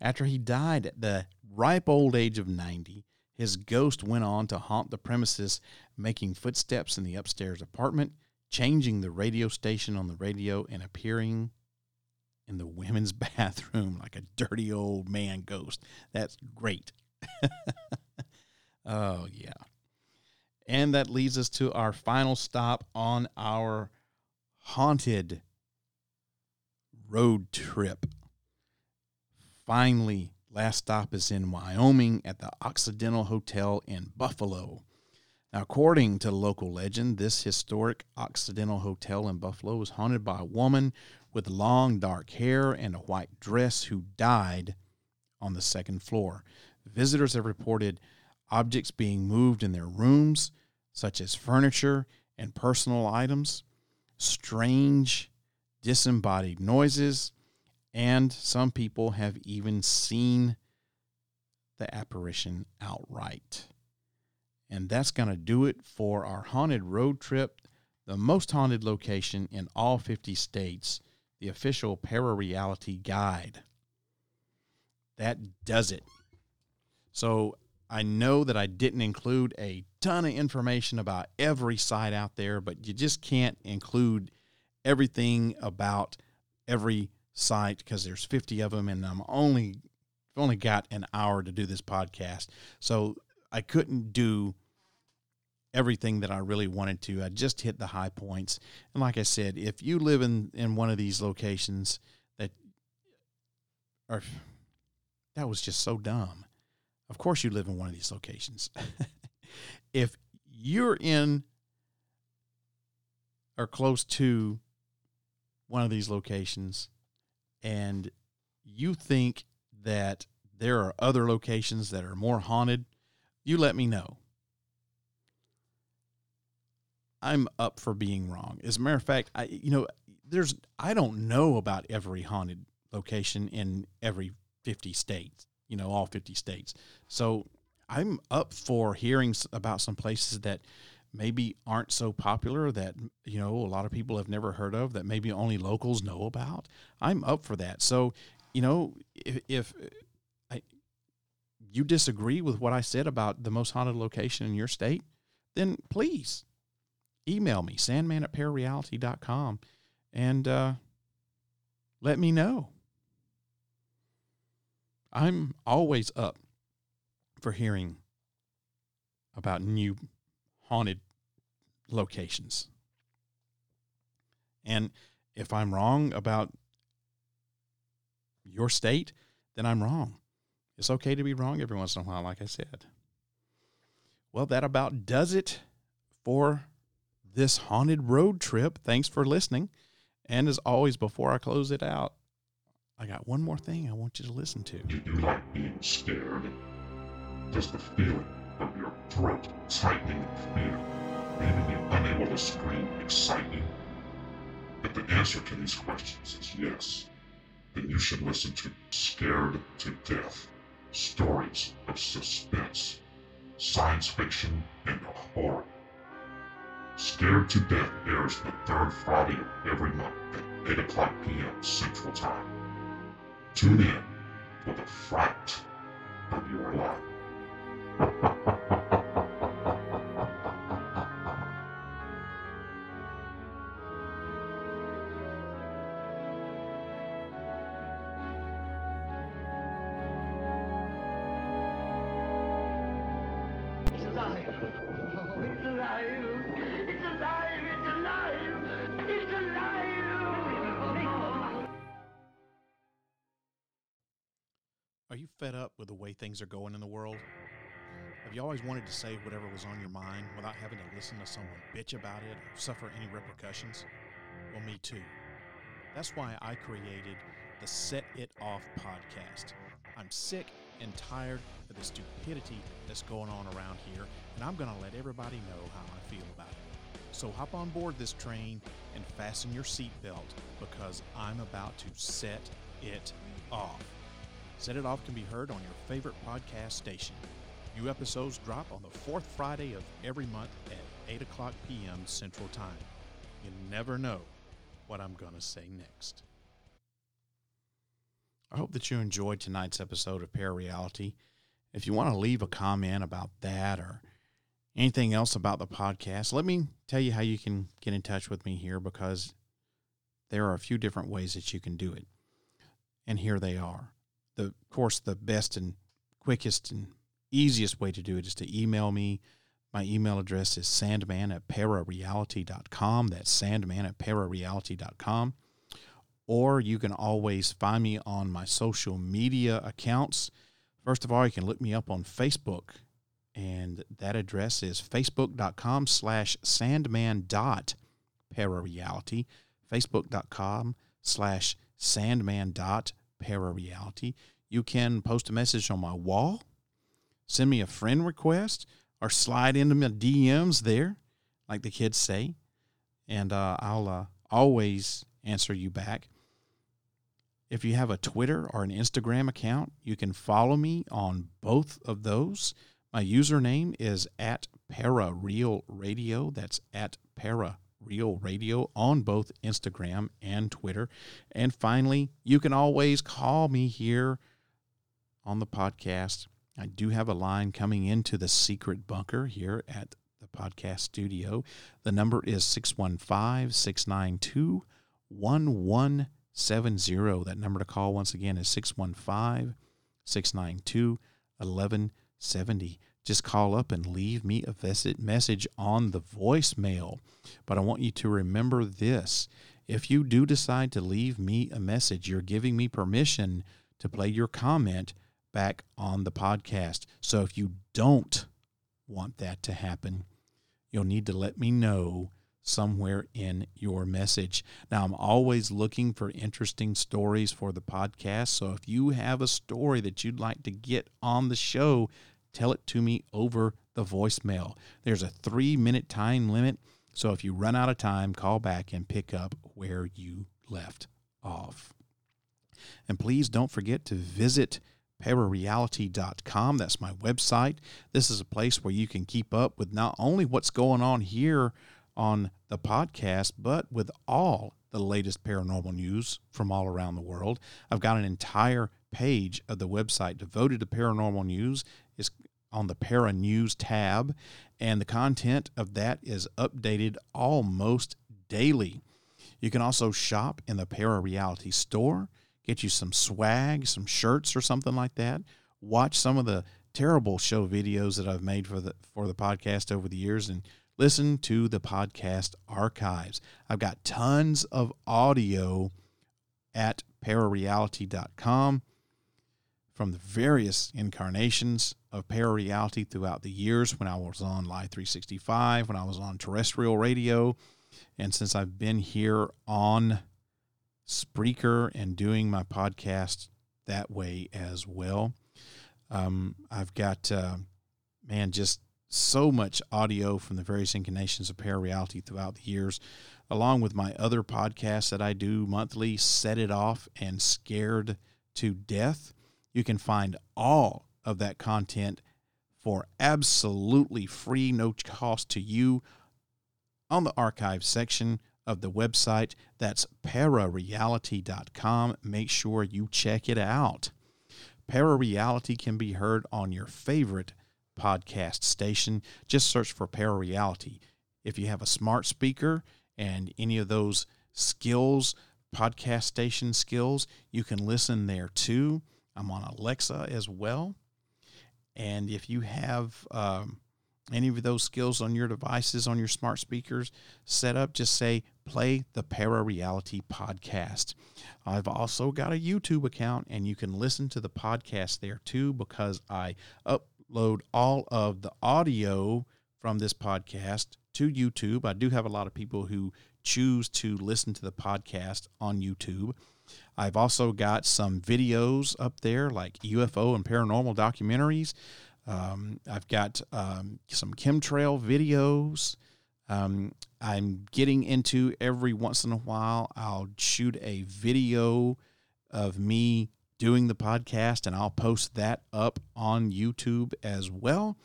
After he died at the ripe old age of 90, his ghost went on to haunt the premises, making footsteps in the upstairs apartment, changing the radio station on the radio, and appearing in the women's [laughs] bathroom like a dirty old man ghost. That's great. [laughs] oh, yeah. And that leads us to our final stop on our haunted road trip. Finally, last stop is in Wyoming at the Occidental Hotel in Buffalo. Now, according to local legend, this historic Occidental Hotel in Buffalo was haunted by a woman with long dark hair and a white dress who died on the second floor. Visitors have reported objects being moved in their rooms, such as furniture and personal items, strange, disembodied noises, and some people have even seen the apparition outright. And that's going to do it for our haunted road trip, the most haunted location in all 50 states, the official Parareality Guide. That does it. So I know that I didn't include a ton of information about every site out there, but you just can't include everything about every site because there's 50 of them and I'm only only got an hour to do this podcast. So I couldn't do everything that I really wanted to. I just hit the high points. And like I said, if you live in in one of these locations that are that was just so dumb. Of course, you live in one of these locations. [laughs] if you're in or close to one of these locations and you think that there are other locations that are more haunted, you let me know. I'm up for being wrong. As a matter of fact, I you know, there's I don't know about every haunted location in every 50 states you know, all 50 states. So I'm up for hearing about some places that maybe aren't so popular that, you know, a lot of people have never heard of that maybe only locals know about. I'm up for that. So, you know, if, if I, you disagree with what I said about the most haunted location in your state, then please email me, sandman at parareality.com, and uh, let me know. I'm always up for hearing about new haunted locations. And if I'm wrong about your state, then I'm wrong. It's okay to be wrong every once in a while, like I said. Well, that about does it for this haunted road trip. Thanks for listening. And as always, before I close it out, I got one more thing I want you to listen to. Do you like being scared? Does the feeling of your throat tightening in fear, leaving you unable to scream, excite you? If the answer to these questions is yes, then you should listen to Scared to Death Stories of Suspense, Science Fiction, and Horror. Scared to Death airs the third Friday of every month at 8 o'clock p.m. Central Time. Tune in for the fright of your life. [laughs] fed up with the way things are going in the world? Have you always wanted to say whatever was on your mind without having to listen to someone bitch about it or suffer any repercussions? Well, me too. That's why I created the Set It Off podcast. I'm sick and tired of the stupidity that's going on around here, and I'm going to let everybody know how I feel about it. So hop on board this train and fasten your seatbelt because I'm about to set it off. Set It Off can be heard on your favorite podcast station. New episodes drop on the fourth Friday of every month at 8 o'clock p.m. Central Time. You never know what I'm going to say next. I hope that you enjoyed tonight's episode of Parareality. If you want to leave a comment about that or anything else about the podcast, let me tell you how you can get in touch with me here because there are a few different ways that you can do it. And here they are. The, of course, the best and quickest and easiest way to do it is to email me. My email address is sandman at parareality.com. That's sandman at parareality.com. Or you can always find me on my social media accounts. First of all, you can look me up on Facebook, and that address is facebook.com slash sandman dot parareality, facebook.com slash sandman dot parareality. You can post a message on my wall, send me a friend request, or slide into my DMs there, like the kids say, and uh, I'll uh, always answer you back. If you have a Twitter or an Instagram account, you can follow me on both of those. My username is at Para Real Radio. That's at Para Real Radio on both Instagram and Twitter. And finally, you can always call me here on the podcast. I do have a line coming into the secret bunker here at the podcast studio. The number is 615 692 1170. That number to call once again is 615 692 1170 just call up and leave me a message on the voicemail. But I want you to remember this if you do decide to leave me a message, you're giving me permission to play your comment back on the podcast. So if you don't want that to happen, you'll need to let me know somewhere in your message. Now, I'm always looking for interesting stories for the podcast. So if you have a story that you'd like to get on the show, tell it to me over the voicemail. There's a three minute time limit. So if you run out of time, call back and pick up where you left off. And please don't forget to visit parareality.com. That's my website. This is a place where you can keep up with not only what's going on here on the podcast, but with all the latest paranormal news from all around the world. I've got an entire page of the website devoted to paranormal news is on the Para News tab, and the content of that is updated almost daily. You can also shop in the Para Reality store, get you some swag, some shirts or something like that. Watch some of the terrible show videos that I've made for the for the podcast over the years and listen to the podcast archives. I've got tons of audio at parareality.com from the various incarnations of parareality throughout the years when I was on Live 365, when I was on terrestrial radio, and since I've been here on Spreaker and doing my podcast that way as well. Um, I've got, uh, man, just so much audio from the various incarnations of parareality throughout the years, along with my other podcasts that I do monthly, Set It Off and Scared to Death. You can find all of that content for absolutely free, no cost to you on the archive section of the website. That's parareality.com. Make sure you check it out. Parareality can be heard on your favorite podcast station. Just search for Parareality. If you have a smart speaker and any of those skills, podcast station skills, you can listen there too. I'm on Alexa as well. And if you have um, any of those skills on your devices, on your smart speakers set up, just say Play the Para Reality Podcast. I've also got a YouTube account, and you can listen to the podcast there too because I upload all of the audio from this podcast to YouTube. I do have a lot of people who choose to listen to the podcast on YouTube. I've also got some videos up there like UFO and paranormal documentaries. Um, I've got um, some chemtrail videos. Um, I'm getting into every once in a while, I'll shoot a video of me doing the podcast and I'll post that up on YouTube as well.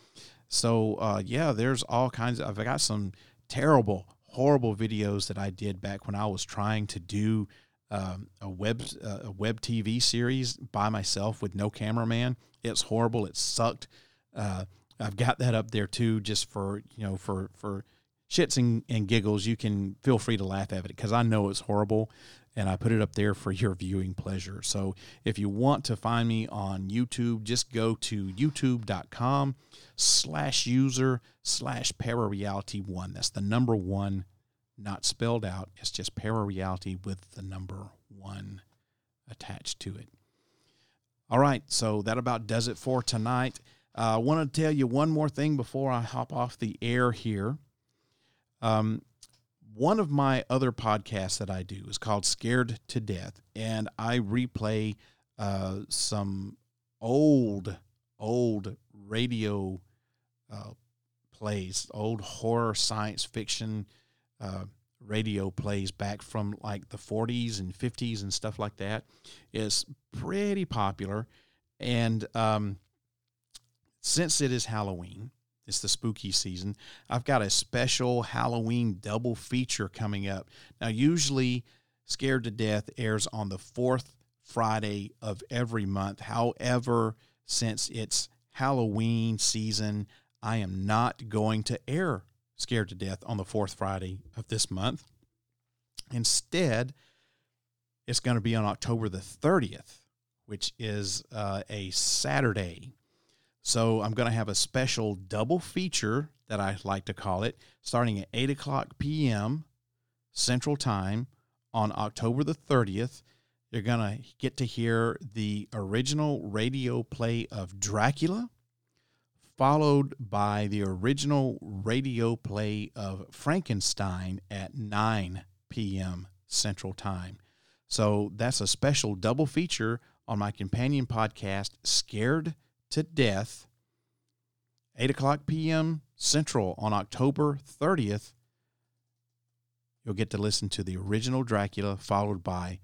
So, uh, yeah, there's all kinds of, I've got some terrible, horrible videos that I did back when I was trying to do um, a web uh, a web TV series by myself with no cameraman. It's horrible. It sucked. Uh, I've got that up there too, just for you know for for shits and, and giggles. You can feel free to laugh at it because I know it's horrible, and I put it up there for your viewing pleasure. So if you want to find me on YouTube, just go to youtube.com slash user slash parareality one. That's the number one not spelled out. It's just para reality with the number one attached to it. All right, so that about does it for tonight. Uh, I want to tell you one more thing before I hop off the air here. Um, one of my other podcasts that I do is called Scared to Death, and I replay uh, some old, old radio uh, plays, old horror science fiction uh, radio plays back from like the 40s and 50s and stuff like that is pretty popular. And um, since it is Halloween, it's the spooky season, I've got a special Halloween double feature coming up. Now, usually, Scared to Death airs on the fourth Friday of every month. However, since it's Halloween season, I am not going to air Scared to Death on the fourth Friday of this month. Instead, it's going to be on October the 30th, which is uh, a Saturday. So I'm going to have a special double feature that I like to call it, starting at 8 o'clock p.m. Central Time on October the 30th. You're going to get to hear the original radio play of Dracula followed by the original radio play of Frankenstein at 9 p.m. Central Time. So that's a special double feature on my companion podcast, Scared to Death, 8 o'clock p.m. Central on October 30th. You'll get to listen to the original Dracula, followed by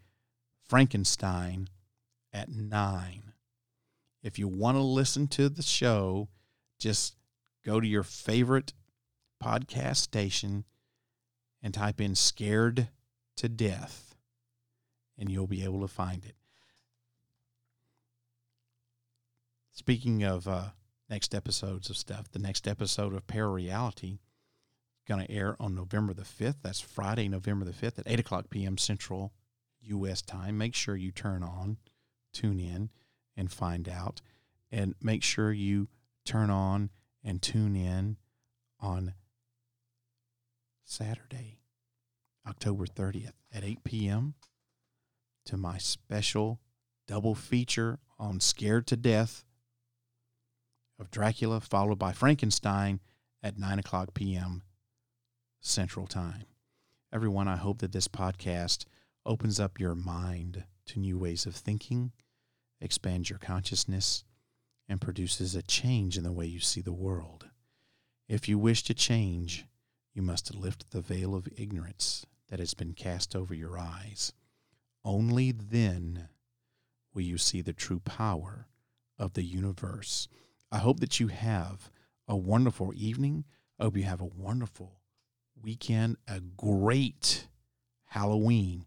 Frankenstein at 9. If you want to listen to the show, just go to your favorite podcast station and type in Scared to Death, and you'll be able to find it. Speaking of uh, next episodes of stuff, the next episode of Parareality is going to air on November the 5th. That's Friday, November the 5th at 8 o'clock p.m. Central U.S. time. Make sure you turn on, tune in, and find out. And make sure you turn on and tune in on Saturday, October 30th at 8 p.m. to my special double feature on Scared to Death of Dracula, followed by Frankenstein at 9 o'clock p.m. Central Time. Everyone, I hope that this podcast opens up your mind to new ways of thinking, expands your consciousness, and produces a change in the way you see the world. If you wish to change, you must lift the veil of ignorance that has been cast over your eyes. Only then will you see the true power of the universe. I hope that you have a wonderful evening. I hope you have a wonderful weekend, a great Halloween.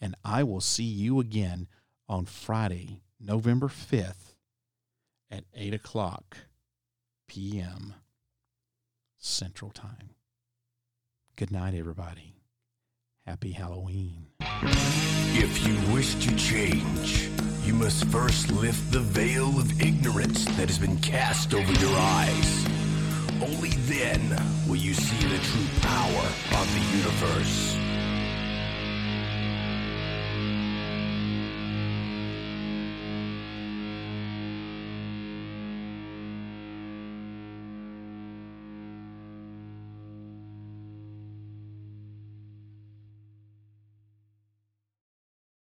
And I will see you again on Friday, November 5th at 8 o'clock p.m. Central Time. Good night, everybody. Happy Halloween. If you wish to change, you must first lift the veil of ignorance that has been cast over your eyes. Only then will you see the true power of the universe.